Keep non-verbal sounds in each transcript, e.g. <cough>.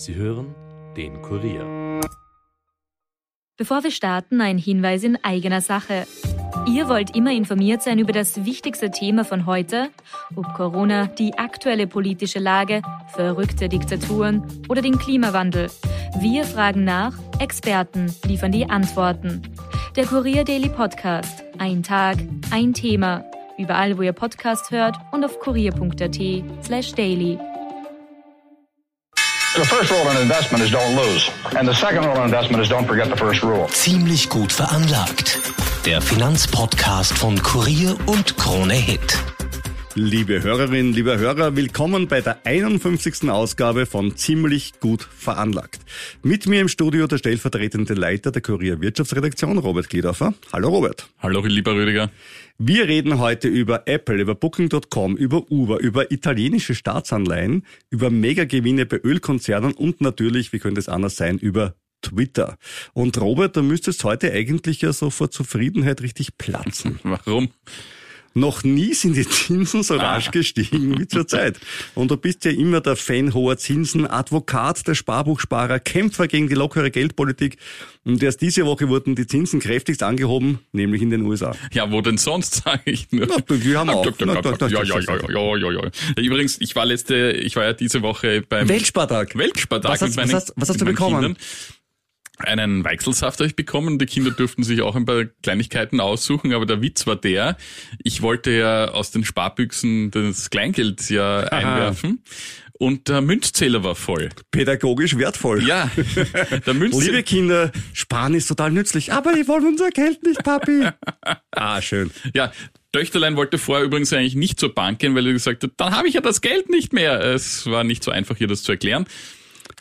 Sie hören den Kurier. Bevor wir starten, ein Hinweis in eigener Sache. Ihr wollt immer informiert sein über das wichtigste Thema von heute, ob Corona, die aktuelle politische Lage, verrückte Diktaturen oder den Klimawandel. Wir fragen nach, Experten liefern die Antworten. Der Kurier Daily Podcast. Ein Tag, ein Thema. Überall, wo ihr Podcast hört und auf kurier.at slash daily. The first rule in investment is don't lose. And the second rule in investment is don't forget the first rule. Ziemlich gut veranlagt. Der Finanzpodcast von Kurier und Krone Hit. Liebe Hörerinnen, lieber Hörer, willkommen bei der 51. Ausgabe von Ziemlich gut veranlagt. Mit mir im Studio der stellvertretende Leiter der Kurier Wirtschaftsredaktion, Robert Gliedorfer. Hallo Robert. Hallo lieber Rüdiger. Wir reden heute über Apple, über Booking.com, über Uber, über italienische Staatsanleihen, über Megagewinne bei Ölkonzernen und natürlich, wie könnte es anders sein, über Twitter. Und Robert, du müsstest heute eigentlich ja so vor Zufriedenheit richtig platzen. <laughs> Warum? Noch nie sind die Zinsen so rasch Ah. gestiegen wie zurzeit. Und du bist ja immer der Fan hoher Zinsen, Advokat der Sparbuchsparer, Kämpfer gegen die lockere Geldpolitik. Und erst diese Woche wurden die Zinsen kräftigst angehoben, nämlich in den USA. Ja, wo denn sonst, <laughs> sage ich nur. Na, die haben auch. Ja, ja, ja, ja, ja, ja. Übrigens, ich war letzte, ich war ja diese Woche beim Weltspartag. Weltspartag Was hast- was hast- was hast du bekommen? Kindern. Einen Weichselsaft habe ich bekommen. Die Kinder durften sich auch ein paar Kleinigkeiten aussuchen, aber der Witz war der, ich wollte ja aus den Sparbüchsen das Kleingeld ja einwerfen und der Münzzähler war voll. Pädagogisch wertvoll. Ja, der Münzzähler. <laughs> Liebe Kinder, Sparen ist total nützlich, aber ich wollen unser Geld nicht, Papi. <laughs> ah, schön. Ja, Töchterlein wollte vorher übrigens eigentlich nicht zur Bank gehen, weil er gesagt hat, dann habe ich ja das Geld nicht mehr. Es war nicht so einfach, ihr das zu erklären.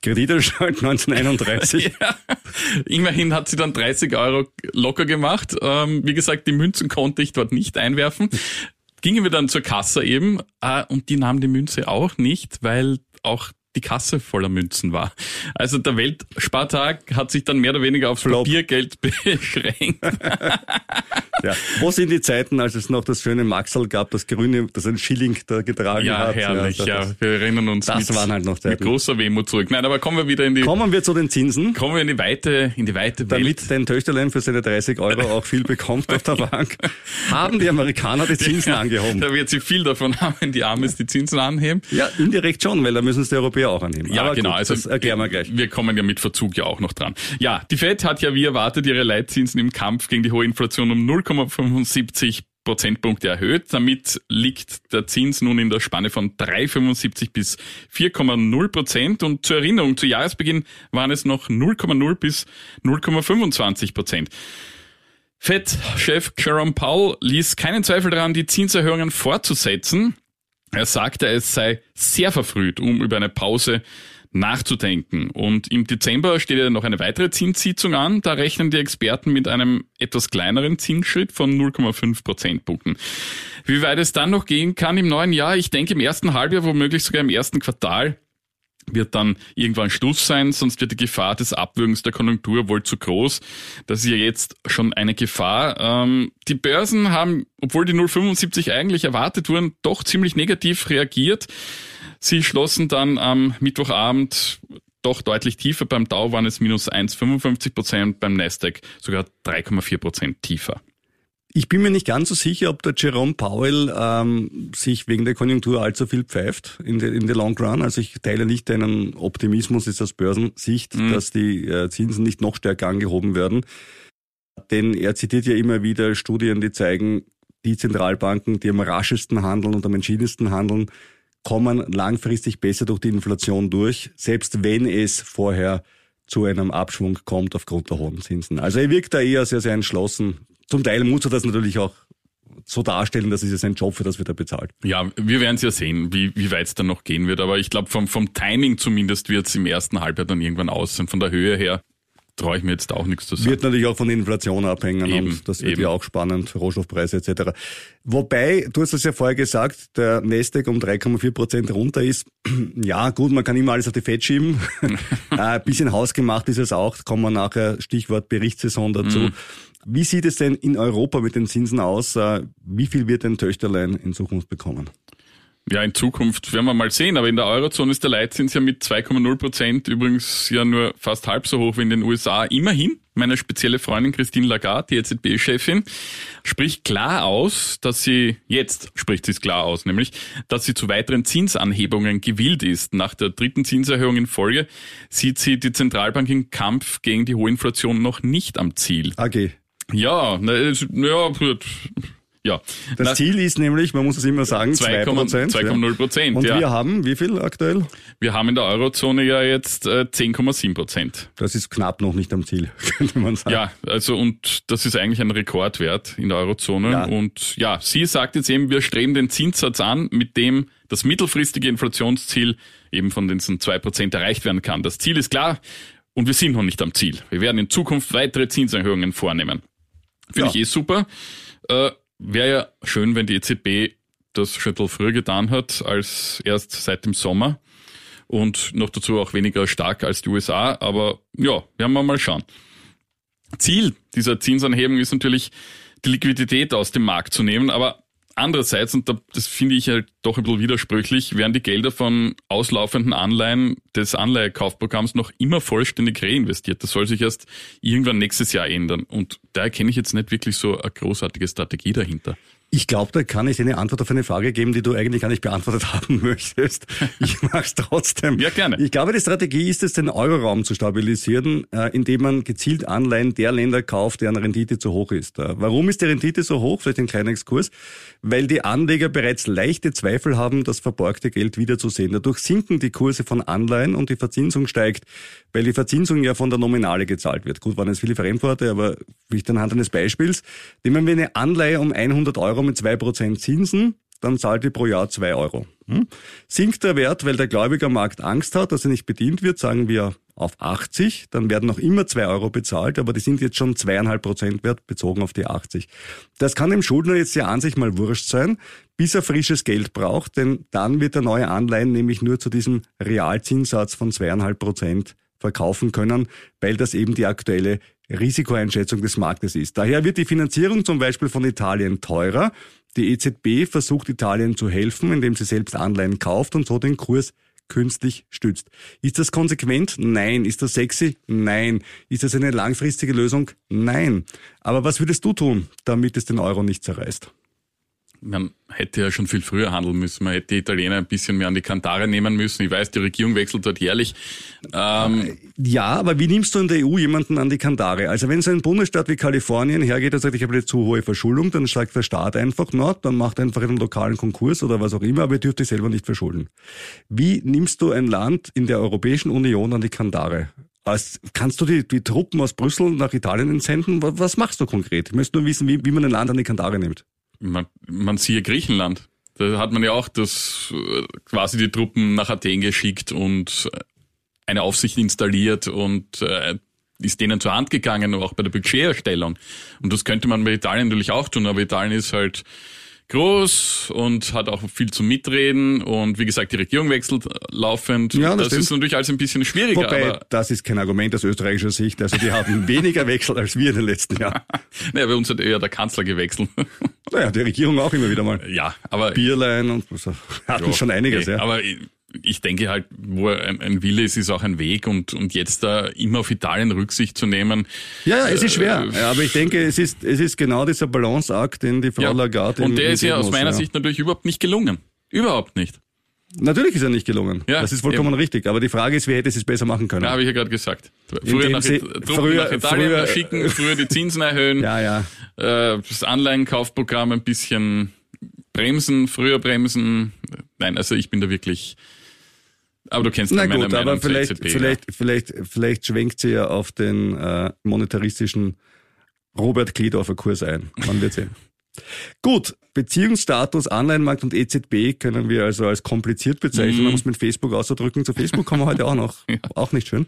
Kreditanstalt <laughs> <laughs> 1931. Ja, immerhin hat sie dann 30 Euro locker gemacht. Ähm, wie gesagt, die Münzen konnte ich dort nicht einwerfen. Gingen wir dann zur Kasse eben äh, und die nahm die Münze auch nicht, weil auch die Kasse voller Münzen war. Also der Weltspartag hat sich dann mehr oder weniger aufs Flop. Papiergeld <laughs> beschränkt. Ja. Wo sind die Zeiten, als es noch das schöne Maxel gab, das grüne, das ein Schilling da getragen Ja, hat? herrlich. Ja, das- wir erinnern uns Das mit, waren halt noch mit Zeiten. großer Wehmut zurück. Nein, aber kommen wir wieder in die Kommen wir zu den Zinsen, kommen wir in die weite, in die weite Welt. damit dein Töchterlein für seine 30 Euro auch viel bekommt auf der Bank. <laughs> Haben die Amerikaner die Zinsen angehoben? Da wird sie viel davon <laughs> haben, wenn die Amis die Zinsen anheben. Ja, indirekt schon, weil da müssen es die Europäer auch anheben. Ja, Aber genau. Gut, also das erklären wir gleich. Wir kommen ja mit Verzug ja auch noch dran. Ja, die Fed hat ja wie erwartet ihre Leitzinsen im Kampf gegen die hohe Inflation um 0,75 Prozentpunkte erhöht. Damit liegt der Zins nun in der Spanne von 3,75 bis 4,0 Prozent. Und zur Erinnerung, zu Jahresbeginn waren es noch 0,0 bis 0,25 Prozent. Fed-Chef Jerome Powell ließ keinen Zweifel daran, die Zinserhöhungen fortzusetzen. Er sagte, es sei sehr verfrüht, um über eine Pause nachzudenken. Und im Dezember steht ja noch eine weitere Zinssitzung an. Da rechnen die Experten mit einem etwas kleineren Zinsschritt von 0,5 Prozentpunkten. Wie weit es dann noch gehen kann im neuen Jahr? Ich denke im ersten Halbjahr, womöglich sogar im ersten Quartal wird dann irgendwann Schluss sein, sonst wird die Gefahr des Abwürgens der Konjunktur wohl zu groß. Das ist ja jetzt schon eine Gefahr. Ähm, die Börsen haben, obwohl die 0,75 eigentlich erwartet wurden, doch ziemlich negativ reagiert. Sie schlossen dann am Mittwochabend doch deutlich tiefer. Beim Dow waren es minus 1,55 Prozent, beim Nasdaq sogar 3,4 Prozent tiefer. Ich bin mir nicht ganz so sicher, ob der Jerome Powell ähm, sich wegen der Konjunktur allzu viel pfeift in the, in the long run. Also ich teile nicht deinen Optimismus ist aus Börsensicht, dass die äh, Zinsen nicht noch stärker angehoben werden. Denn er zitiert ja immer wieder Studien, die zeigen, die Zentralbanken, die am raschesten handeln und am entschiedensten handeln, kommen langfristig besser durch die Inflation durch, selbst wenn es vorher zu einem Abschwung kommt aufgrund der hohen Zinsen. Also er wirkt da eher sehr, sehr entschlossen. Zum Teil muss er das natürlich auch so darstellen, das ist ja sein Job, für das wird er bezahlt. Ja, wir werden es ja sehen, wie, wie weit es dann noch gehen wird. Aber ich glaube, vom, vom Timing zumindest wird es im ersten Halbjahr dann irgendwann aussehen. Von der Höhe her traue ich mir jetzt auch nichts zu sagen. Wird natürlich auch von der Inflation abhängen Eben, und das wird eben. ja auch spannend, Rohstoffpreise etc. Wobei, du hast es ja vorher gesagt, der Nasdaq um 3,4 Prozent runter ist. <clears throat> Ja, gut, man kann immer alles auf die Fett schieben. <laughs> äh, ein bisschen hausgemacht ist es auch, kommen wir nachher, Stichwort Berichtssaison dazu. Mhm. Wie sieht es denn in Europa mit den Zinsen aus? Äh, Wie viel wird ein Töchterlein in Zukunft bekommen? Ja, in Zukunft werden wir mal sehen, aber in der Eurozone ist der Leitzins ja mit 2,0 Prozent übrigens ja nur fast halb so hoch wie in den USA. Immerhin, meine spezielle Freundin Christine Lagarde, die EZB-Chefin, spricht klar aus, dass sie, jetzt spricht sie es klar aus, nämlich, dass sie zu weiteren Zinsanhebungen gewillt ist. Nach der dritten Zinserhöhung in Folge sieht sie die Zentralbank im Kampf gegen die hohe Inflation noch nicht am Ziel. AG. Ja, na, ja, ja. Das Na, Ziel ist nämlich, man muss es immer sagen, 2 Prozent. 2,0 Prozent. Und ja. wir haben, wie viel aktuell? Wir haben in der Eurozone ja jetzt äh, 10,7 Prozent. Das ist knapp noch nicht am Ziel, <laughs> könnte man sagen. Ja, also und das ist eigentlich ein Rekordwert in der Eurozone. Ja. Und ja, sie sagt jetzt eben, wir streben den Zinssatz an, mit dem das mittelfristige Inflationsziel eben von diesen 2 Prozent erreicht werden kann. Das Ziel ist klar und wir sind noch nicht am Ziel. Wir werden in Zukunft weitere Zinserhöhungen vornehmen. Finde Ja. ich eh super. Äh, Wäre ja schön, wenn die EZB das schon früher getan hat, als erst seit dem Sommer. Und noch dazu auch weniger stark als die USA. Aber ja, werden wir mal schauen. Ziel dieser Zinsanhebung ist natürlich, die Liquidität aus dem Markt zu nehmen, aber andererseits, und da- das finde ich halt doch ein bisschen widersprüchlich, werden die Gelder von auslaufenden Anleihen des Anleihekaufprogramms noch immer vollständig reinvestiert. Das soll sich erst irgendwann nächstes Jahr ändern. Und da erkenne ich jetzt nicht wirklich so eine großartige Strategie dahinter. Ich glaube, da kann ich dir eine Antwort auf eine Frage geben, die du eigentlich gar nicht beantwortet <laughs> haben möchtest. Ich mach's trotzdem. Ja, gerne. Ich glaube, die Strategie ist es, den Euroraum zu stabilisieren, äh, indem man gezielt Anleihen der Länder kauft, deren Rendite zu hoch ist. Äh, Warum ist die Rendite so hoch? Vielleicht ein kleiner Exkurs. Weil die Anleger bereits leichte Zweifel haben, das verborgte Geld wiederzusehen. Dadurch sinken die Kurse von Anleihen und die Verzinsung steigt, weil die Verzinsung ja von der Nominale gezahlt wird. Gut, waren jetzt viele Fremdworte, aber vielleicht anhand eines Beispiels. Nehmen wir eine Anleihe um 100 Euro mit 2% Zinsen, dann zahlt die pro Jahr 2 Euro. Hm? Sinkt der Wert, weil der Gläubigermarkt Angst hat, dass er nicht bedient wird, sagen wir auf 80, dann werden noch immer 2 Euro bezahlt, aber die sind jetzt schon zweieinhalb Prozent wert, bezogen auf die 80. Das kann dem Schuldner jetzt ja an sich mal wurscht sein, bis er frisches Geld braucht, denn dann wird er neue Anleihen nämlich nur zu diesem Realzinssatz von zweieinhalb Prozent verkaufen können, weil das eben die aktuelle Risikoeinschätzung des Marktes ist. Daher wird die Finanzierung zum Beispiel von Italien teurer. Die EZB versucht Italien zu helfen, indem sie selbst Anleihen kauft und so den Kurs künstlich stützt. Ist das konsequent? Nein. Ist das sexy? Nein. Ist das eine langfristige Lösung? Nein. Aber was würdest du tun, damit es den Euro nicht zerreißt? Man hätte ja schon viel früher handeln müssen. Man hätte die Italiener ein bisschen mehr an die Kantare nehmen müssen. Ich weiß, die Regierung wechselt dort jährlich. Ähm, Ja, aber wie nimmst du in der EU jemanden an die Kandare? Also wenn so ein Bundesstaat wie Kalifornien hergeht und sagt, ich habe eine zu hohe Verschuldung, dann sagt der Staat einfach, na, dann macht einfach einen lokalen Konkurs oder was auch immer, aber ihr dürft euch selber nicht verschulden. Wie nimmst du ein Land in der Europäischen Union an die Kandare? Als, kannst du die, die Truppen aus Brüssel nach Italien entsenden? Was, was machst du konkret? Ich möchte nur wissen, wie, wie man ein Land an die Kandare nimmt. Man, man siehe Griechenland. Da hat man ja auch das äh, quasi die Truppen nach Athen geschickt und äh, eine Aufsicht installiert und äh, ist denen zur Hand gegangen, auch bei der Budgeterstellung. Und das könnte man bei Italien natürlich auch tun, aber Italien ist halt groß und hat auch viel zum Mitreden und wie gesagt, die Regierung wechselt laufend. Ja, das das ist natürlich alles ein bisschen schwieriger, Wobei, das ist kein Argument aus österreichischer Sicht. Also die haben <laughs> weniger Wechsel als wir in den letzten Jahren. <laughs> naja, bei uns hat eher der Kanzler gewechselt. Naja, die Regierung auch immer wieder mal. ja, aber Bierlein und so. hatten Ja, schon einiges, nee, ja. Aber ich, denke halt, wo ein, ein Wille ist, ist auch ein Weg und, und jetzt da immer auf Italien Rücksicht zu nehmen. Ja, es ist schwer. Äh, aber ich denke, es ist, es ist genau dieser Balanceakt, den die Frau Ja. Lagarde und der ist ja aus meiner ja. Sicht natürlich überhaupt nicht gelungen. Überhaupt nicht. Natürlich ist er nicht gelungen. Ja, das ist vollkommen eben. richtig. Aber die Frage ist, wer hätte es besser machen können? Ja, habe ich ja gerade gesagt. Früher nach, sie- früher- nach Italien früher- schicken, früher die Zinsen erhöhen, <laughs> ja, ja. äh, das Anleihenkaufprogramm ein bisschen bremsen, früher bremsen. Nein, also ich bin da wirklich. Aber du kennst Na ja gut, Meinung aber vielleicht, EZB, vielleicht, vielleicht, vielleicht schwenkt sie ja auf den äh, monetaristischen Robert Kledorfer Kurs ein. Man wird sehen. <laughs> Gut, Beziehungsstatus, Anleihenmarkt und EZB können wir also als kompliziert bezeichnen, um es mit Facebook auszudrücken. Zu Facebook kommen wir heute auch noch. <laughs> Auch nicht schön.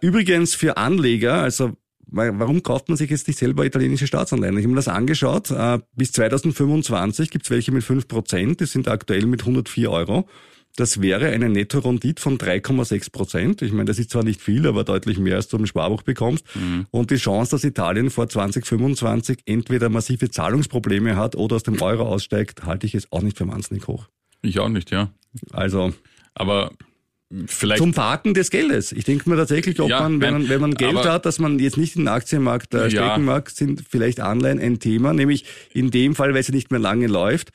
Übrigens für Anleger, also warum kauft man sich jetzt nicht selber italienische Staatsanleihen? Ich habe mir das angeschaut. Äh, bis 2025 gibt es welche mit 5%, die sind aktuell mit 104 Euro. Das wäre eine Netto-Rendite von 3,6 Prozent. Ich meine, das ist zwar nicht viel, aber deutlich mehr, als du im Sparbuch bekommst. Und die Chance, dass Italien vor 2025 entweder massive Zahlungsprobleme hat oder aus dem Euro aussteigt, halte ich jetzt auch nicht für wahnsinnig hoch. Ich auch nicht, ja. Also Aber vielleicht. zum Parken des Geldes. Ich denke mir tatsächlich, ob Ja, man, wenn man, wenn man Geld aber- hat, dass man jetzt nicht in den Aktienmarkt äh, Ja. stecken mag, sind vielleicht Anleihen ein Thema, nämlich in dem Fall, weil sie nicht mehr lange läuft.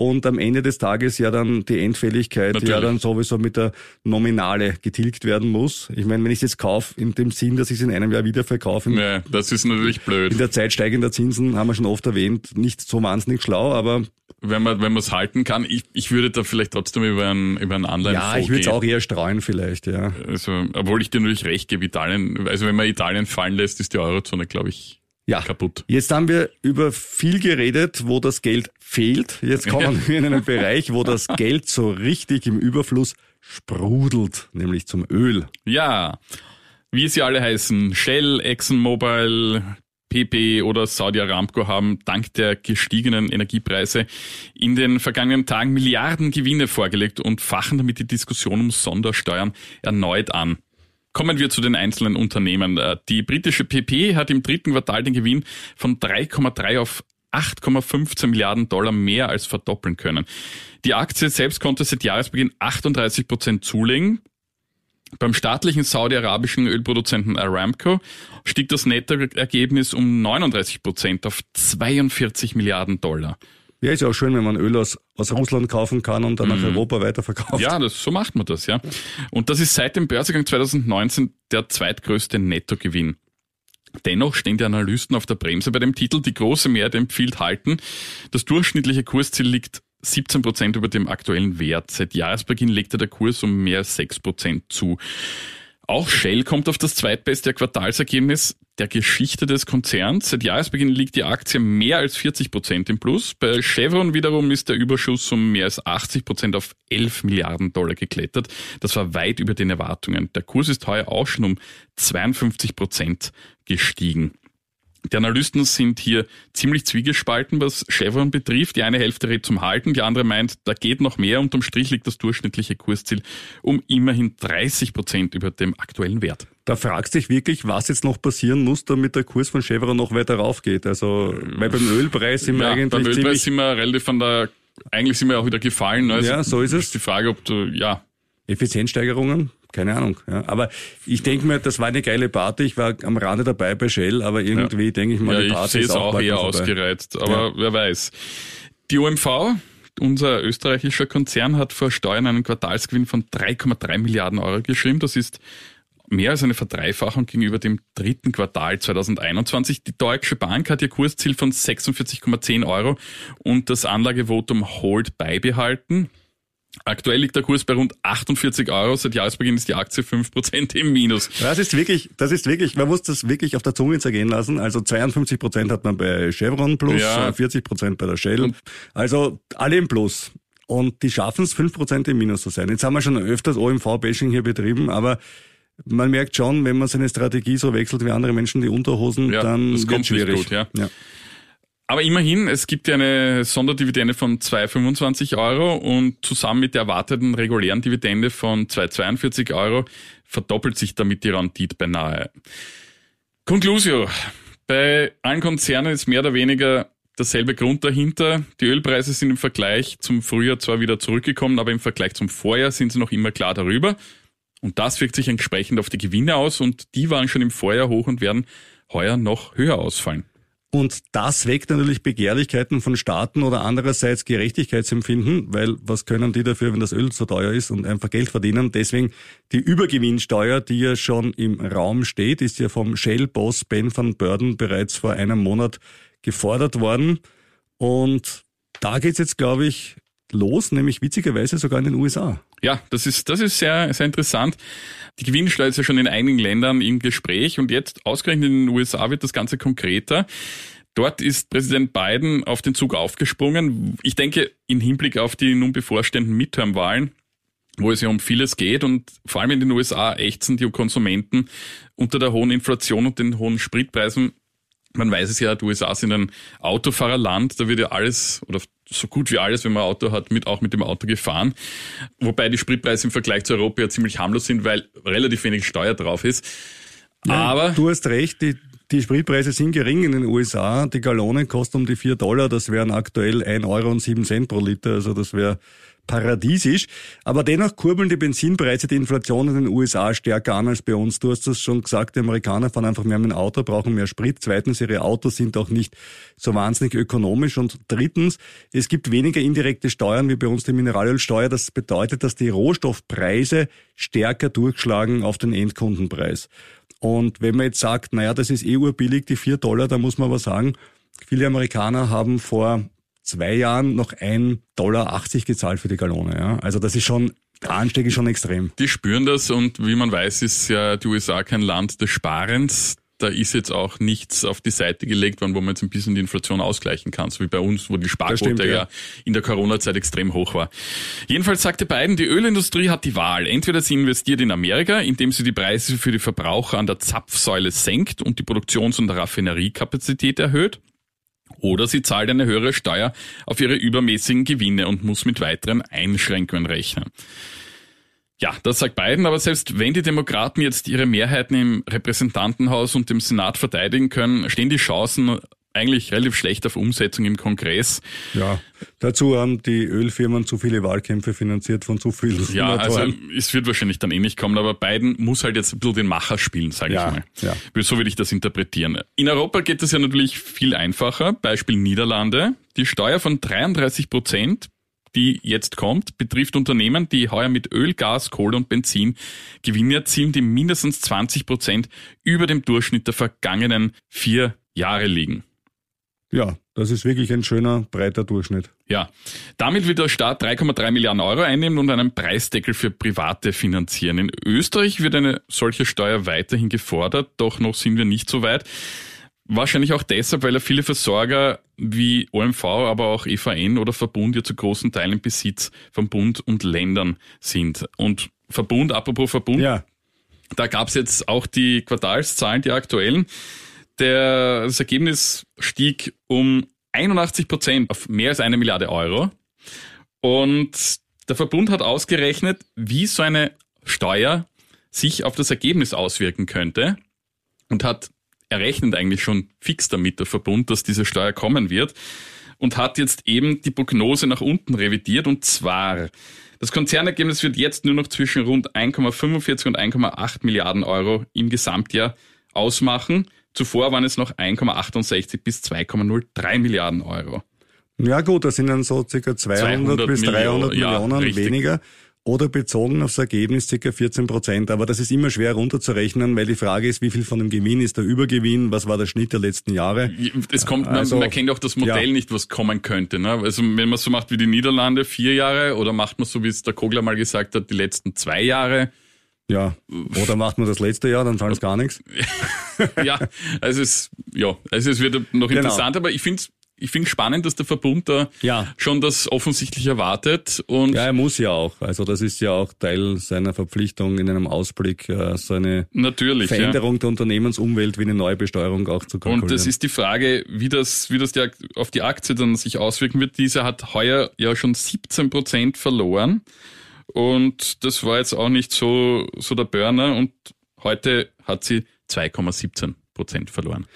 Und am Ende des Tages ja dann die Endfälligkeit ja Natürlich. dann sowieso mit der Nominale getilgt werden muss. Ich meine, wenn ich es jetzt kaufe, in dem Sinn, dass ich es in einem Jahr wieder verkaufe, Nee, das ist natürlich blöd. in der Zeit steigender Zinsen, haben wir schon oft erwähnt, nicht so wahnsinnig schlau, aber wenn man wenn man es halten kann. Ich, ich würde da vielleicht trotzdem über einen über einen Anleihenfonds ja, ich würde es auch eher streuen vielleicht, ja. Also, obwohl ich dir natürlich recht gebe, Italien, also wenn man Italien fallen lässt, ist die Eurozone, glaube ich, Ja. kaputt. Jetzt haben wir über viel geredet, wo das Geld fehlt. Jetzt kommen wir in einen Bereich, wo das <laughs> Geld so richtig im Überfluss sprudelt, nämlich zum Öl. Ja, wie sie alle heißen, Shell, ExxonMobil, PP oder Saudi Aramco haben dank der gestiegenen Energiepreise in den vergangenen Tagen Milliarden Gewinne vorgelegt und fachen damit die Diskussion um Sondersteuern erneut an. Kommen wir zu den einzelnen Unternehmen. Äh, Die britische PP hat im dritten Quartal den Gewinn von 3,3 auf 8,15 Milliarden Dollar mehr als verdoppeln können. Die Aktie selbst konnte seit Jahresbeginn 38 Prozent zulegen. Beim staatlichen saudi-arabischen Ölproduzenten Aramco stieg das Nettoergebnis um 39 Prozent auf 42 Milliarden Dollar. Ja, ist ja auch schön, wenn man Öl aus, aus Russland kaufen kann und dann nach Europa weiterverkauft. Ja, das, so macht man das, ja. Und das ist seit dem Börsegang 2019 der zweitgrößte Nettogewinn. Dennoch stehen die Analysten auf der Bremse bei dem Titel. Die große Mehrheit empfiehlt halten. Das durchschnittliche Kursziel liegt 17 Prozent über dem aktuellen Wert. Seit Jahresbeginn legte der Kurs um mehr als 6 Prozent zu. Auch Shell kommt auf das zweitbeste Quartalsergebnis der Geschichte des Konzerns. Seit Jahresbeginn liegt die Aktie mehr als 40 Prozent im Plus. Bei Chevron wiederum ist der Überschuss um mehr als 80 Prozent auf 11 Milliarden Dollar geklettert. Das war weit über den Erwartungen. Der Kurs ist heuer auch schon um 52 Prozent gestiegen. Die Analysten sind hier ziemlich zwiegespalten, was Chevron betrifft. Die eine Hälfte rät zum Halten, die andere meint, da geht noch mehr. Unterm Strich liegt das durchschnittliche Kursziel um immerhin 30 Prozent über dem aktuellen Wert. Da fragst dich wirklich, was jetzt noch passieren muss, damit der Kurs von Chevron noch weiter raufgeht. Also, weil beim Ölpreis sind wir Ja, eigentlich beim Ölpreis sind wir relativ von der, eigentlich sind wir auch wieder gefallen. Also Ja, so ist es. Die Frage, ob du, ja, Effizienzsteigerungen, keine Ahnung. Ja. Aber ich denke mir, das war eine geile Party. Ich war am Rande dabei bei Shell, aber irgendwie denke ich mal, ja die ich Party sehe ist es auch, auch eher ausgereizt, aber wer weiß. Die OMV, unser österreichischer Konzern, hat vor Steuern einen Quartalsgewinn von 3,3 Milliarden Euro geschrieben. Das ist mehr als eine Verdreifachung gegenüber dem dritten Quartal 2021. Die Deutsche Bank hat ihr Kursziel von 46,10 Euro und das Anlagevotum Hold beibehalten. Aktuell liegt der Kurs bei rund 48 Euro. Seit Jahresbeginn ist die Aktie 5% im Minus. Das ist wirklich, das ist wirklich, man muss das wirklich auf der Zunge zergehen lassen. Also 52 Prozent hat man bei Chevron Plus, Ja. äh, 40 Prozent bei der Shell. Also alle im Plus. Und die schaffen es, 5 Prozent im Minus zu sein. Jetzt haben wir schon öfters OMV-Bashing hier betrieben, aber man merkt schon, wenn man seine Strategie so wechselt wie andere Menschen die Unterhosen, Ja, dann das wird schwierig. gut, ja. ja. Aber immerhin, es gibt ja eine Sonderdividende von 2,25 Euro und zusammen mit der erwarteten regulären Dividende von 2,42 Euro verdoppelt sich damit die Rendite beinahe. Conclusio. Bei allen Konzernen ist mehr oder weniger derselbe Grund dahinter. Die Ölpreise sind im Vergleich zum Frühjahr zwar wieder zurückgekommen, aber im Vergleich zum Vorjahr sind sie noch immer klar darüber. Und das wirkt sich entsprechend auf die Gewinne aus und die waren schon im Vorjahr hoch und werden heuer noch höher ausfallen. Und das weckt natürlich Begehrlichkeiten von Staaten oder andererseits Gerechtigkeitsempfinden, weil was können die dafür, wenn das Öl so teuer ist und einfach Geld verdienen? Deswegen die Übergewinnsteuer, die ja schon im Raum steht, ist ja vom Shell-Boss Ben van Beurden bereits vor einem Monat gefordert worden. Und da geht's jetzt, glaube ich, los, nämlich witzigerweise sogar in den USA. Ja, das ist, das ist sehr, sehr interessant. Die Gewinnsteuer ist ja schon in einigen Ländern im Gespräch und jetzt ausgerechnet in den USA wird das Ganze konkreter. Dort ist Präsident Biden auf den Zug aufgesprungen. Ich denke, im Hinblick auf die nun bevorstehenden Midterm-Wahlen, wo es ja um vieles geht und vor allem in den USA ächzen die Konsumenten unter der hohen Inflation und den hohen Spritpreisen man weiß es ja, die USA sind ein Autofahrerland, da wird ja alles oder so gut wie alles, wenn man ein Auto hat, mit, auch mit dem Auto gefahren. Wobei die Spritpreise im Vergleich zu Europa ja ziemlich harmlos sind, weil relativ wenig Steuer drauf ist. Aber Du hast recht, die, die Spritpreise sind gering in den USA. Die Gallone kostet um die 4 Dollar, das wären aktuell 1 Euro und 7 Cent pro Liter, also das wäre paradiesisch. Aber dennoch kurbeln die Benzinpreise die Inflation in den USA stärker an als bei uns. Du hast das schon gesagt, die Amerikaner fahren einfach mehr mit dem Auto, brauchen mehr Sprit. Zweitens, ihre Autos sind auch nicht so wahnsinnig ökonomisch. Und drittens, es gibt weniger indirekte Steuern wie bei uns die Mineralölsteuer. Das bedeutet, dass die Rohstoffpreise stärker durchschlagen auf den Endkundenpreis. Und wenn man jetzt sagt, naja, das ist eh urbillig, die vier Dollar, da muss man aber sagen, viele Amerikaner haben vor zwei Jahren noch ein Dollar 80 gezahlt für die Gallone. Ja? Also das ist schon der Anstieg ist schon extrem. Die spüren das und wie man weiß, ist ja die USA kein Land des Sparens da ist jetzt auch nichts auf die Seite gelegt worden, wo man jetzt ein bisschen die Inflation ausgleichen kann, so wie bei uns, wo die Sparquote stimmt, ja. ja in der Corona-Zeit extrem hoch war. Jedenfalls sagte Biden, die Ölindustrie hat die Wahl. Entweder sie investiert in Amerika, indem sie die Preise für die Verbraucher an der Zapfsäule senkt und die Produktions- und Raffineriekapazität erhöht, oder sie zahlt eine höhere Steuer auf ihre übermäßigen Gewinne und muss mit weiteren Einschränkungen rechnen. Ja, das sagt Biden, aber selbst wenn die Demokraten jetzt ihre Mehrheiten im Repräsentantenhaus und im Senat verteidigen können, stehen die Chancen eigentlich relativ schlecht auf Umsetzung im Kongress. Ja, dazu haben die Ölfirmen zu viele Wahlkämpfe finanziert von zu vielen. Ja, also es wird wahrscheinlich dann eh nicht kommen, aber Biden muss halt jetzt ein bisschen den Macher spielen, sage ja, ich mal. Ja. So würde ich das interpretieren. In Europa geht es ja natürlich viel einfacher. Beispiel Niederlande. Die Steuer von 33 Prozent die jetzt kommt, betrifft Unternehmen, die heuer mit Öl, Gas, Kohle und Benzin Gewinne erzielen, die mindestens 20 Prozent über dem Durchschnitt der vergangenen vier Jahre liegen. Ja, das ist wirklich ein schöner, breiter Durchschnitt. Ja, damit wird der Staat 3,3 Milliarden Euro einnehmen und einen Preisdeckel für Private finanzieren. In Österreich wird eine solche Steuer weiterhin gefordert, doch noch sind wir nicht so weit. Wahrscheinlich auch deshalb, weil ja viele Versorger wie OMV, aber auch EVN oder Verbund ja zu großen Teilen im Besitz von Bund und Ländern sind. Und Verbund, apropos Verbund, ja. da gab es jetzt auch die Quartalszahlen, die aktuellen. Der, das Ergebnis stieg um 81 Prozent auf mehr als eine Milliarde Euro. Und der Verbund hat ausgerechnet, wie so eine Steuer sich auf das Ergebnis auswirken könnte und hat er rechnet eigentlich schon fix damit, der Verbund, dass diese Steuer kommen wird und hat jetzt eben die Prognose nach unten revidiert und zwar das Konzernergebnis wird jetzt nur noch zwischen rund 1,45 und 1,8 Milliarden Euro im Gesamtjahr ausmachen. Zuvor waren es noch 1,68 bis 2,03 Milliarden Euro. Ja gut, das sind dann so circa 200, 200 bis 300 Millionen, Millionen ja, weniger oder bezogen aufs Ergebnis ca. 14 Prozent. Aber das ist immer schwer runterzurechnen, weil die Frage ist, wie viel von dem Gewinn ist der Übergewinn, was war der Schnitt der letzten Jahre. Es kommt, also, man, kennt auch das Modell ja. nicht, was kommen könnte. Ne? Also wenn man so macht wie die Niederlande, vier Jahre, oder macht man so, wie es der Kogler mal gesagt hat, die letzten zwei Jahre. Ja, oder macht man das letzte Jahr, dann zahlt <laughs> es gar nichts. ja, also es, ja, also es wird noch genau. interessant, aber ich finde es ich finde spannend, dass der Verbund da ja. schon das offensichtlich erwartet. Und ja, er muss ja auch. Also das ist ja auch Teil seiner Verpflichtung in einem Ausblick, äh, so eine Natürlich, Veränderung ja. der Unternehmensumwelt wie eine neue Besteuerung auch zu kalkulieren. Und das ist die Frage, wie das, wie das die, auf die Aktie dann sich auswirken wird. Diese hat heuer ja schon 17 Prozent verloren. Und das war jetzt auch nicht so, so der Burner. Und heute hat sie 2,17 Prozent verloren.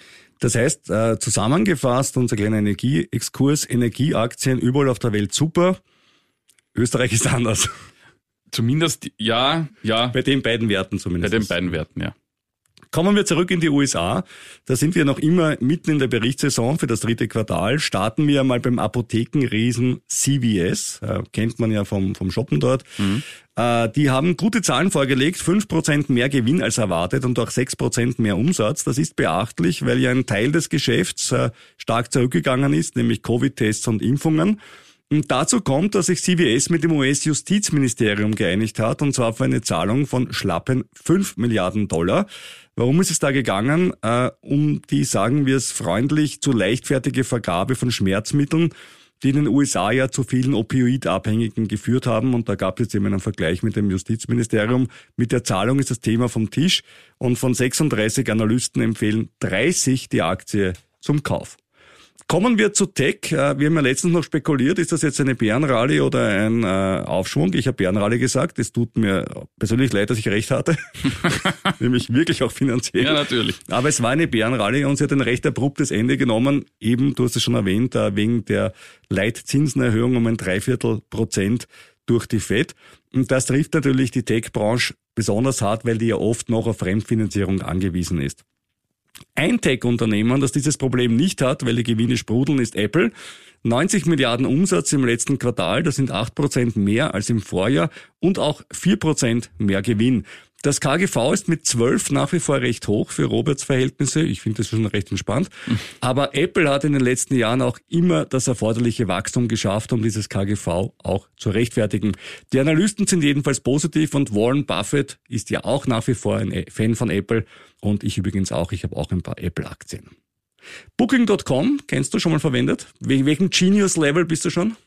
Das heißt, äh, zusammengefasst, unser kleiner Energieexkurs, Energieaktien überall auf der Welt super. Österreich ist <laughs> anders. Zumindest, ja, ja. Bei den beiden Werten zumindest. Bei den beiden Werten, ja. Kommen wir zurück in die USA. Da sind wir noch immer mitten in der Berichtssaison für das dritte Quartal. Starten wir mal beim Apothekenriesen CVS. Äh, kennt man ja vom, vom Shoppen dort. Mhm. Äh, die haben gute Zahlen vorgelegt. fünf Prozent mehr Gewinn als erwartet und auch sechs Prozent mehr Umsatz. Das ist beachtlich, weil ja ein Teil des Geschäfts äh, stark zurückgegangen ist, nämlich Covid-Tests und Impfungen. Und dazu kommt, dass sich CVS mit dem US-Justizministerium geeinigt hat, und zwar für eine Zahlung von schlappen 5 Milliarden Dollar. Warum ist es da gegangen? Äh, um die, sagen wir es freundlich, zu leichtfertige Vergabe von Schmerzmitteln, die in den USA ja zu vielen Opioidabhängigen geführt haben. Und da gab es jetzt eben einen Vergleich mit dem Justizministerium. Mit der Zahlung ist das Thema vom Tisch. Und von 36 Analysten empfehlen 30 die Aktie zum Kauf. Kommen wir zu Tech. Äh, wir haben ja letztens noch spekuliert, ist das jetzt eine Bärenrallye oder ein äh, Aufschwung? Ich habe Bärenrallye gesagt. Es tut mir persönlich leid, dass ich recht hatte. <laughs> <laughs> Nämlich wirklich auch finanziell. Ja, natürlich. Aber es war eine Bärenrallye und sie hat ein recht abruptes Ende genommen. Eben, du hast es schon erwähnt, äh, wegen der Leitzinsenerhöhung um ein Dreiviertel Prozent durch die FED. Und das trifft natürlich die Tech-Branche besonders hart, weil die ja oft noch auf Fremdfinanzierung angewiesen ist. Ein Tech-Unternehmen, das dieses Problem nicht hat, weil die Gewinne sprudeln, ist Apple. 90 Milliarden Umsatz im letzten Quartal, das sind 8 Prozent mehr als im Vorjahr und auch 4 Prozent mehr Gewinn. Das KGV ist mit 12 nach wie vor recht hoch für Roberts Verhältnisse. Ich finde das schon recht entspannt. <laughs> Aber Apple hat in den letzten Jahren auch immer das erforderliche Wachstum geschafft, um dieses KGV auch zu rechtfertigen. Die Analysten sind jedenfalls positiv und Warren Buffett ist ja auch nach wie vor ein Fan von Apple und ich übrigens auch. Ich habe auch ein paar Apple-Aktien. Booking.com, kennst du schon mal verwendet? Welchen Genius-Level bist du schon?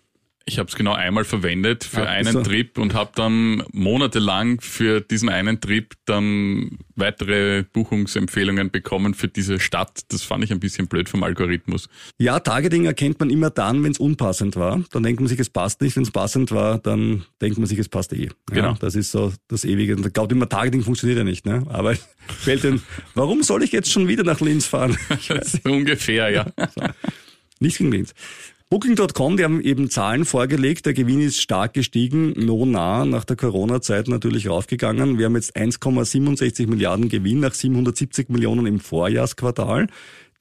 Ich habe es genau einmal verwendet für Ah, einen so. Trip und habe dann monatelang für diesen einen Trip dann weitere Buchungsempfehlungen bekommen für diese Stadt. Das fand ich ein bisschen blöd vom Algorithmus. Ja, Targeting erkennt man immer dann, wenn es unpassend war. Dann denkt man sich, es passt nicht. Wenn es passend war, dann denkt man sich, es passt eh. Ja, Genau. Das ist so das Ewige. Und ich glaube immer, Targeting funktioniert ja nicht. Ne? Aber fällt denn, warum soll ich jetzt schon wieder nach Linz fahren? <laughs> Ungefähr, ja. <laughs> Nicht gegen Linz. Booking.com, die haben eben Zahlen vorgelegt. Der Gewinn ist stark gestiegen, no nah, nach der Corona-Zeit natürlich raufgegangen. Wir haben jetzt 1,67 Milliarden Gewinn nach 770 Millionen im Vorjahresquartal.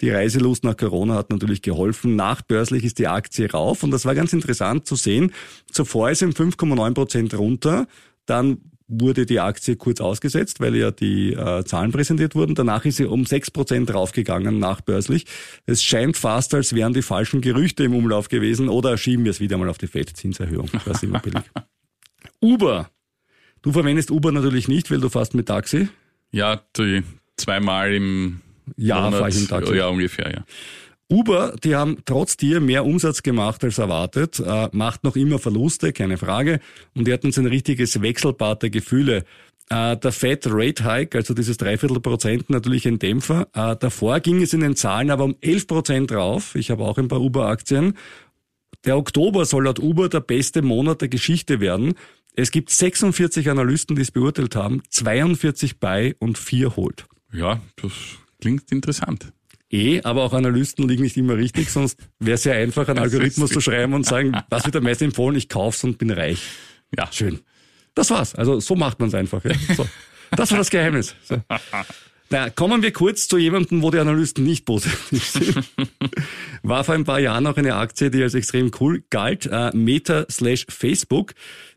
Die Reiselust nach Corona hat natürlich geholfen. Nachbörslich ist die Aktie rauf und das war ganz interessant zu sehen. Zuvor ist sie um 5,9 Prozent runter. Dann wurde die Aktie kurz ausgesetzt, weil ja die äh, Zahlen präsentiert wurden. Danach ist sie um 6 Prozent raufgegangen, nachbörslich. Es scheint fast, als wären die falschen Gerüchte im Umlauf gewesen oder schieben wir es wieder mal auf die FED-Zinserhöhung. Das ist immer billig. <laughs> Uber. Du verwendest Uber natürlich nicht, weil du fährst mit Taxi. Ja, die zweimal im Ja, Monat. fahr ich im Taxi. Ja, ungefähr, ja. Uber, die haben trotz dir mehr Umsatz gemacht als erwartet, äh, macht noch immer Verluste, keine Frage. Und die hatten so ein richtiges Wechselbad der Gefühle. Äh, der Fed Rate Hike, also dieses Dreiviertel Prozent, natürlich ein Dämpfer. Äh, davor ging es in den Zahlen aber um 11 Prozent rauf. Ich habe auch ein paar Uber-Aktien. Der Oktober soll laut Uber der beste Monat der Geschichte werden. Es gibt 46 Analysten, die es beurteilt haben, 42 bei und 4 holt. Ja, das klingt interessant. Eh, aber auch Analysten liegen nicht immer richtig, sonst wäre es ja einfach, einen Das Algorithmus zu schreiben und sagen, was wird am meisten empfohlen, ich kauf's und bin reich. Ja, Schön. Das war's. Also so macht man's einfach. Ja. So. Das war das Geheimnis. So. Na, kommen wir kurz zu jemandem, wo die Analysten nicht positiv sind. War vor ein paar Jahren auch eine Aktie, die als extrem cool galt, äh, Meta slash Facebook.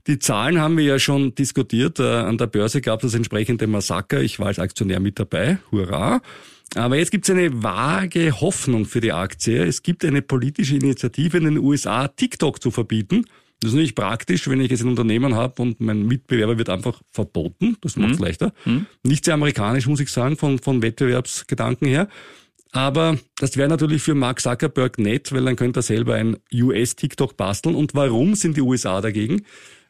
Die Zahlen haben wir ja schon diskutiert. Äh, an der Börse gab es das entsprechende Massaker. Ich war als Aktionär mit dabei. Hurra. Aber jetzt gibt es eine vage Hoffnung für die Aktie. Es gibt eine politische Initiative in den USA, TikTok zu verbieten. Das ist natürlich praktisch, wenn ich jetzt ein Unternehmen habe und mein Mitbewerber wird einfach verboten. Das macht es leichter. Nicht sehr amerikanisch, muss ich sagen, von, von Wettbewerbsgedanken her. Aber das wäre natürlich für Mark Zuckerberg nett, weil dann könnte er selber ein US-TikTok basteln. Und warum sind die USA dagegen?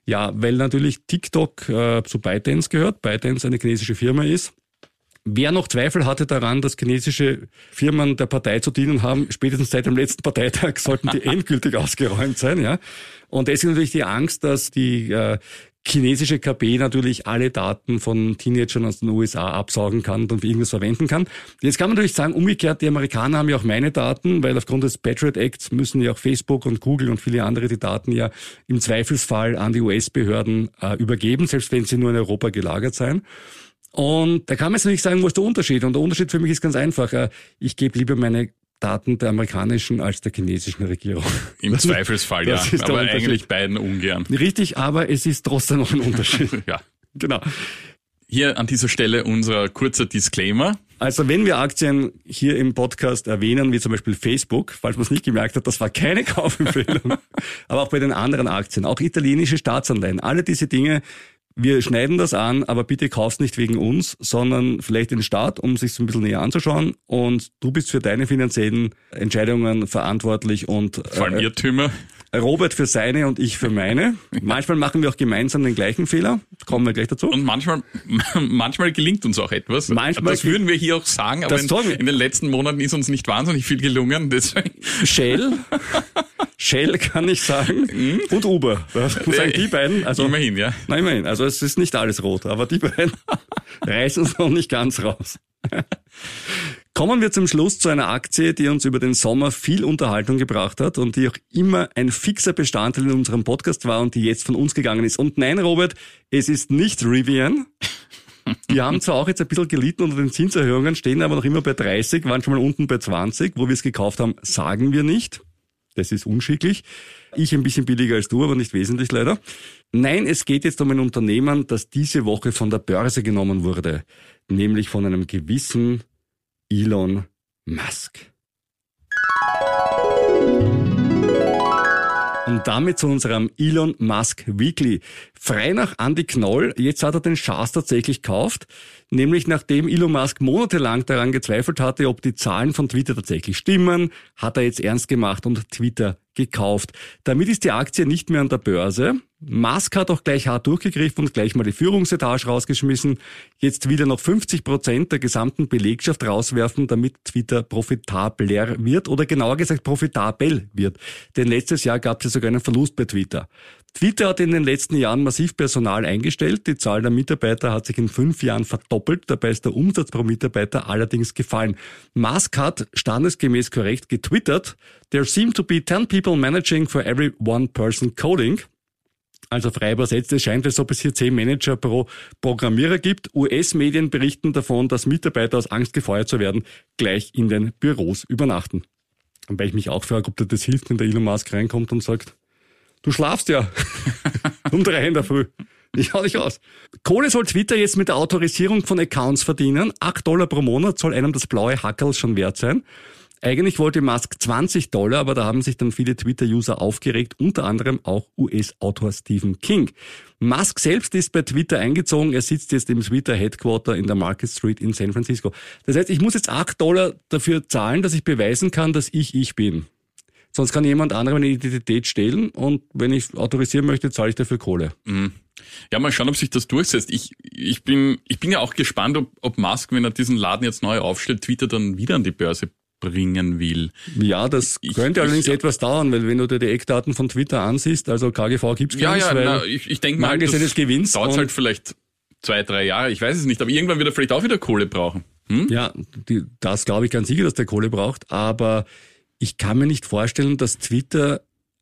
Ja, weil natürlich TikTok äh, zu ByteDance gehört. ByteDance eine chinesische Firma ist. Wer noch Zweifel hatte daran, dass chinesische Firmen der Partei zu dienen haben, spätestens seit dem letzten Parteitag <laughs> sollten die endgültig ausgeräumt sein, ja. Und es ist natürlich die Angst, dass die äh, chinesische KP natürlich alle Daten von Teenagern aus den USA absaugen kann und für irgendwas verwenden kann. Jetzt kann man natürlich sagen, umgekehrt, die Amerikaner haben ja auch meine Daten, weil aufgrund des Patriot Acts müssen ja auch Facebook und Google und viele andere die Daten ja im Zweifelsfall an die US-Behörden äh, übergeben, selbst wenn sie nur in Europa gelagert seien. Und da kann man jetzt nicht sagen, wo ist der Unterschied? Und der Unterschied für mich ist ganz einfach. äh, Ich gebe lieber meine Daten der amerikanischen als der chinesischen Regierung. <laughs> im Das- Zweifelsfall, ja. Aber eigentlich beiden ungern. Richtig, aber es ist trotzdem noch ein Unterschied. <laughs> Ja. genau. Hier an dieser Stelle unser kurzer Disclaimer. Also wenn wir Aktien hier im Podcast erwähnen, wie zum Beispiel Facebook, falls man es nicht gemerkt hat, das war keine <laughs> Kaufempfehlung, aber auch bei den anderen Aktien, auch italienische Staatsanleihen, alle diese Dinge, wir schneiden das an, aber bitte kauf's nicht wegen uns, sondern vielleicht den Staat, um sich ein bisschen näher anzuschauen. Und du bist für deine finanziellen Entscheidungen verantwortlich und Vor allem äh, Irrtümer. Robert für seine und ich für meine. <laughs> Manchmal machen wir auch gemeinsam den gleichen Fehler. Kommen wir gleich dazu. Und manchmal, <laughs> manchmal gelingt uns auch etwas. Manchmal das würden wir hier auch sagen, aber in, in den letzten Monaten ist uns nicht wahnsinnig viel gelungen. Deswegen, Shell, <laughs> Shell kann ich sagen, und Uber. Das muss sagen, die beiden, also immerhin, ja. Na, immerhin. Also es ist nicht alles rot, aber die beiden <laughs> reißen es noch nicht ganz raus. <laughs> Kommen wir zum Schluss zu einer Aktie, die uns über den Sommer viel Unterhaltung gebracht hat und die auch immer ein fixer Bestandteil in unserem Podcast war und die jetzt von uns gegangen ist. Und nein, Robert, es ist nicht Rivian. Die haben zwar auch jetzt ein bisschen gelitten unter den Zinserhöhungen, stehen aber noch immer bei 30, waren schon mal unten bei 20. Wo wir es gekauft haben, sagen wir nicht. Das ist unschicklich. Ich ein bisschen billiger als du, aber nicht wesentlich leider. Nein, es geht jetzt um ein Unternehmen, das diese Woche von der Börse genommen wurde, nämlich von einem gewissen Elon Musk. Und damit zu unserem Elon Musk Weekly. Frei nach Andy Knoll, jetzt hat er den Schaß tatsächlich gekauft, nämlich nachdem Elon Musk monatelang daran gezweifelt hatte, ob die Zahlen von Twitter tatsächlich stimmen, hat er jetzt ernst gemacht und Twitter gekauft. Damit ist die Aktie nicht mehr an der Börse. Musk hat auch gleich hart durchgegriffen und gleich mal die Führungsetage rausgeschmissen. Jetzt wieder noch 50 Prozent der gesamten Belegschaft rauswerfen, damit Twitter profitabler wird oder genauer gesagt profitabel wird. Denn letztes Jahr gab es ja sogar einen Verlust bei Twitter. Twitter hat in den letzten Jahren massiv Personal eingestellt. Die Zahl der Mitarbeiter hat sich in fünf Jahren verdoppelt. Dabei ist der Umsatz pro Mitarbeiter allerdings gefallen. Musk hat standesgemäß korrekt getwittert. There seem to be 10 people managing for every one person coding. Also frei übersetzt, es scheint, als ob es hier zehn Manager pro Programmierer gibt. US-Medien berichten davon, dass Mitarbeiter aus Angst gefeuert zu werden, gleich in den Büros übernachten. Wobei ich mich auch frage, ob das hilft, wenn der Elon Musk reinkommt und sagt, Du schlafst ja. <laughs> um drei in der Früh. Ich hau dich aus. Kohle soll Twitter jetzt mit der Autorisierung von Accounts verdienen. Acht Dollar pro Monat soll einem das blaue Hackerl schon wert sein. Eigentlich wollte Musk 20 Dollar, aber da haben sich dann viele Twitter-User aufgeregt, unter anderem auch US-Autor Stephen King. Musk selbst ist bei Twitter eingezogen, er sitzt jetzt im Twitter-Headquarter in der Market Street in San Francisco. Das heißt, ich muss jetzt 8 Dollar dafür zahlen, dass ich beweisen kann, dass ich ich bin. Sonst kann jemand andere meine Identität stehlen und wenn ich autorisieren möchte, zahle ich dafür Kohle. Mhm. Ja, mal schauen, ob sich das durchsetzt. Ich, ich, bin, ich bin ja auch gespannt, ob, ob Musk, wenn er diesen Laden jetzt neu aufstellt, Twitter dann wieder an die Börse bringen will. Ja, das ich, könnte allerdings ich, etwas dauern, weil wenn du dir die Eckdaten von Twitter ansiehst, also KGV gibt's ja, gar ja, weil na, ich, ich denke mal, das des Gewinns dauert halt vielleicht zwei, drei Jahre, ich weiß es nicht, aber irgendwann wird er vielleicht auch wieder Kohle brauchen. Hm? Ja, die, das glaube ich ganz sicher, dass der Kohle braucht, aber ich kann mir nicht vorstellen, dass Twitter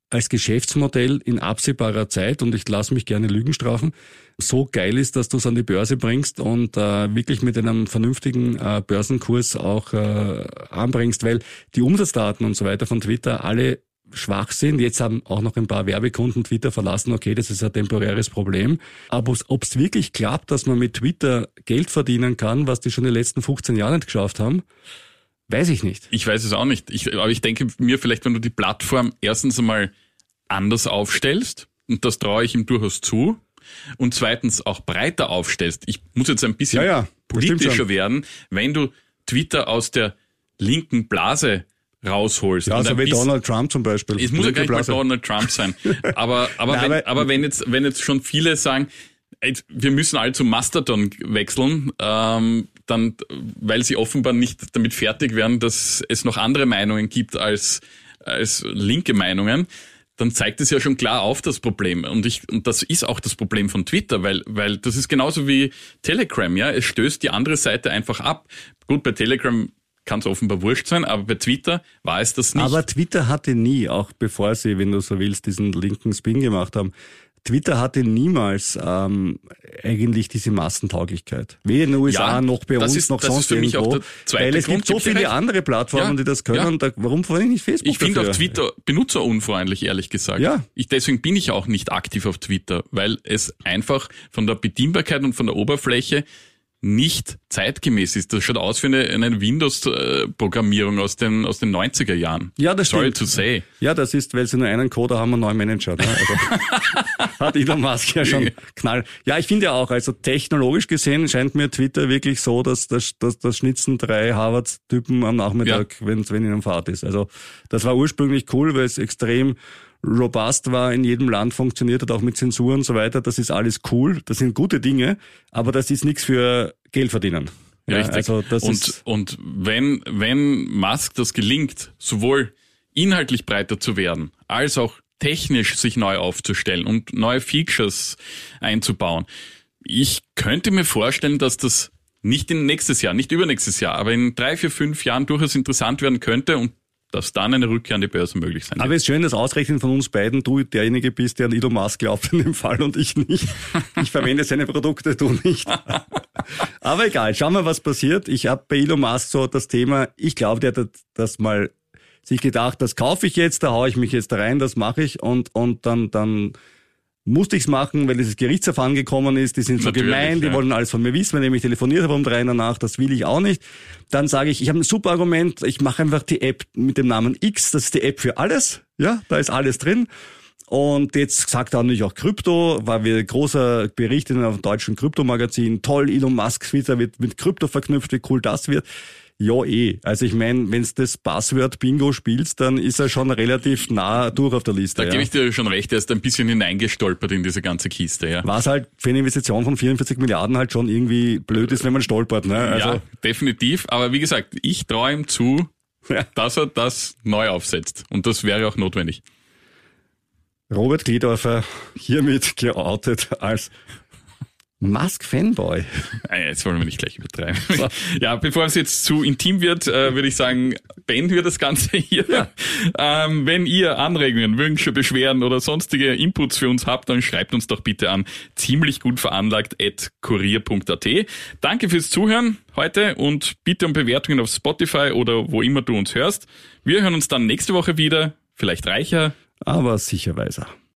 als Geschäftsmodell in absehbarer Zeit, und ich lasse mich gerne Lügen strafen, so geil ist, dass du es an die Börse bringst und äh, wirklich mit einem vernünftigen äh, Börsenkurs auch äh, anbringst, weil die Umsatzdaten und so weiter von Twitter alle schwach sind. Jetzt haben auch noch ein paar Werbekunden Twitter verlassen. Okay, das ist ein temporäres Problem. Aber ob es wirklich klappt, dass man mit Twitter Geld verdienen kann, was die schon in den letzten 15 Jahren nicht geschafft haben, Weiß ich nicht. Ich weiß es auch nicht. Ich, aber ich denke mir vielleicht, wenn du die Plattform erstens einmal anders aufstellst, und das traue ich ihm durchaus zu, und zweitens auch breiter aufstellst. Ich muss jetzt ein bisschen ja, ja, politischer werden, wenn du Twitter aus der linken Blase rausholst. Ja, also wie bisschen, Donald Trump zum Beispiel. Es muss ja gar nicht mal Donald Trump sein. <laughs> Aber, aber, Nein, wenn, aber, aber wenn jetzt, wenn jetzt schon viele sagen, wir müssen alle zum Mastodon wechseln, ähm, dann, weil sie offenbar nicht damit fertig werden, dass es noch andere Meinungen gibt als, als linke Meinungen, dann zeigt es ja schon klar auf das Problem. Und ich, und das ist auch das Problem von Twitter, weil, weil das ist genauso wie Telegram, ja. Es stößt die andere Seite einfach ab. Gut, bei Telegram kann es offenbar wurscht sein, aber bei Twitter war es das nicht. Aber Twitter hatte nie, auch bevor sie, wenn du so willst, diesen linken Spin gemacht haben, Twitter hatte niemals ähm, eigentlich diese Massentauglichkeit. Weder in den USA ja, noch bei uns ist, noch sonst irgendwo. Weil es gibt so viele andere Plattformen, ja, die das können. Ja. Da, warum verwende ich nicht Facebook Ich finde auch Twitter benutzerunfreundlich, ehrlich gesagt. Ja. Ich, deswegen bin ich auch nicht aktiv auf Twitter, weil es einfach von der Bedienbarkeit und von der Oberfläche nicht zeitgemäß ist. Das schaut aus wie eine, eine Windows-Programmierung aus den, aus den 90er Jahren. Ja, das Sorry stimmt. to say. Ja, das ist, weil sie nur einen Coder haben, einen neuen Manager. Ne? Also, <laughs> hat Elon Musk ja schon knall. Ja, ich finde ja auch, also technologisch gesehen scheint mir Twitter wirklich so, dass das, dass, das schnitzen drei Harvard-Typen am Nachmittag, ja. wenn, wenn ihnen Fahrt ist. Also das war ursprünglich cool, weil es extrem robust war, in jedem Land funktioniert hat, auch mit Zensur und so weiter. Das ist alles cool, das sind gute Dinge, aber das ist nichts für Geld verdienen. Ja, Richtig. Also das und, ist und wenn, wenn Musk das gelingt, sowohl inhaltlich breiter zu werden, als auch technisch sich neu aufzustellen und neue Features einzubauen, ich könnte mir vorstellen, dass das nicht in nächstes Jahr, nicht übernächstes Jahr, aber in drei, vier, fünf Jahren durchaus interessant werden könnte und dass dann eine Rückkehr an die Börse möglich sein wird. Aber es ist schön, dass ausrechnen von uns beiden du derjenige bist, der an Elon Musk glaubt in dem Fall und ich nicht. Ich verwende seine Produkte, du nicht. <laughs> Aber egal, schauen wir, was passiert. Ich habe bei Elon Musk so das Thema, ich glaube, der hat das mal sich gedacht, das kaufe ich jetzt, da haue ich mich jetzt rein, das mache ich und, und dann, dann musste ich's machen, weil dieses Gerichtsverfahren gekommen ist. Die sind so Natürlich, gemein, die ja. wollen alles von mir wissen, wenn ich mich telefoniert habe um drei in der Nacht. Das will ich auch nicht. Dann sage ich, ich habe ein super Argument. Ich mache einfach die App mit dem Namen X. Das ist die App für alles. Ja, da ist alles drin. Und jetzt sagt er natürlich auch Krypto, war wieder großer Bericht in einem deutschen Kryptomagazin. Toll, Elon Musk Twitter wird mit Krypto verknüpft, wie cool das wird. Ja, eh. Also ich meine, wenn du das Passwort Bingo spielst, dann ist er schon relativ nah durch auf der Liste. Da ja. gebe ich dir schon recht, er ist ein bisschen hineingestolpert in diese ganze Kiste, ja. Was halt für eine Investition von 44 Milliarden halt schon irgendwie blöd ist, wenn man stolpert. Ne? Also, ja, definitiv. Aber wie gesagt, ich traue ihm zu, <laughs> Ja. dass er das neu aufsetzt. Und das wäre auch notwendig. Robert Gliedorfer hiermit geoutet als Musk-Fanboy. Ah, <laughs> Jetzt wollen wir nicht gleich übertreiben. <laughs> Ja, bevor es jetzt zu intim wird, äh, würde ich sagen, beenden wir das Ganze <laughs> hier. Ähm, wenn ihr Anregungen, Wünsche, Beschwerden oder sonstige Inputs für uns habt, dann schreibt uns doch bitte an ziemlich gut veranlagt at kurier.at. Danke fürs Zuhören heute und bitte um Bewertungen auf Spotify oder wo immer du uns hörst. Wir hören uns dann nächste Woche wieder, vielleicht reicher. Aber sicher weiser.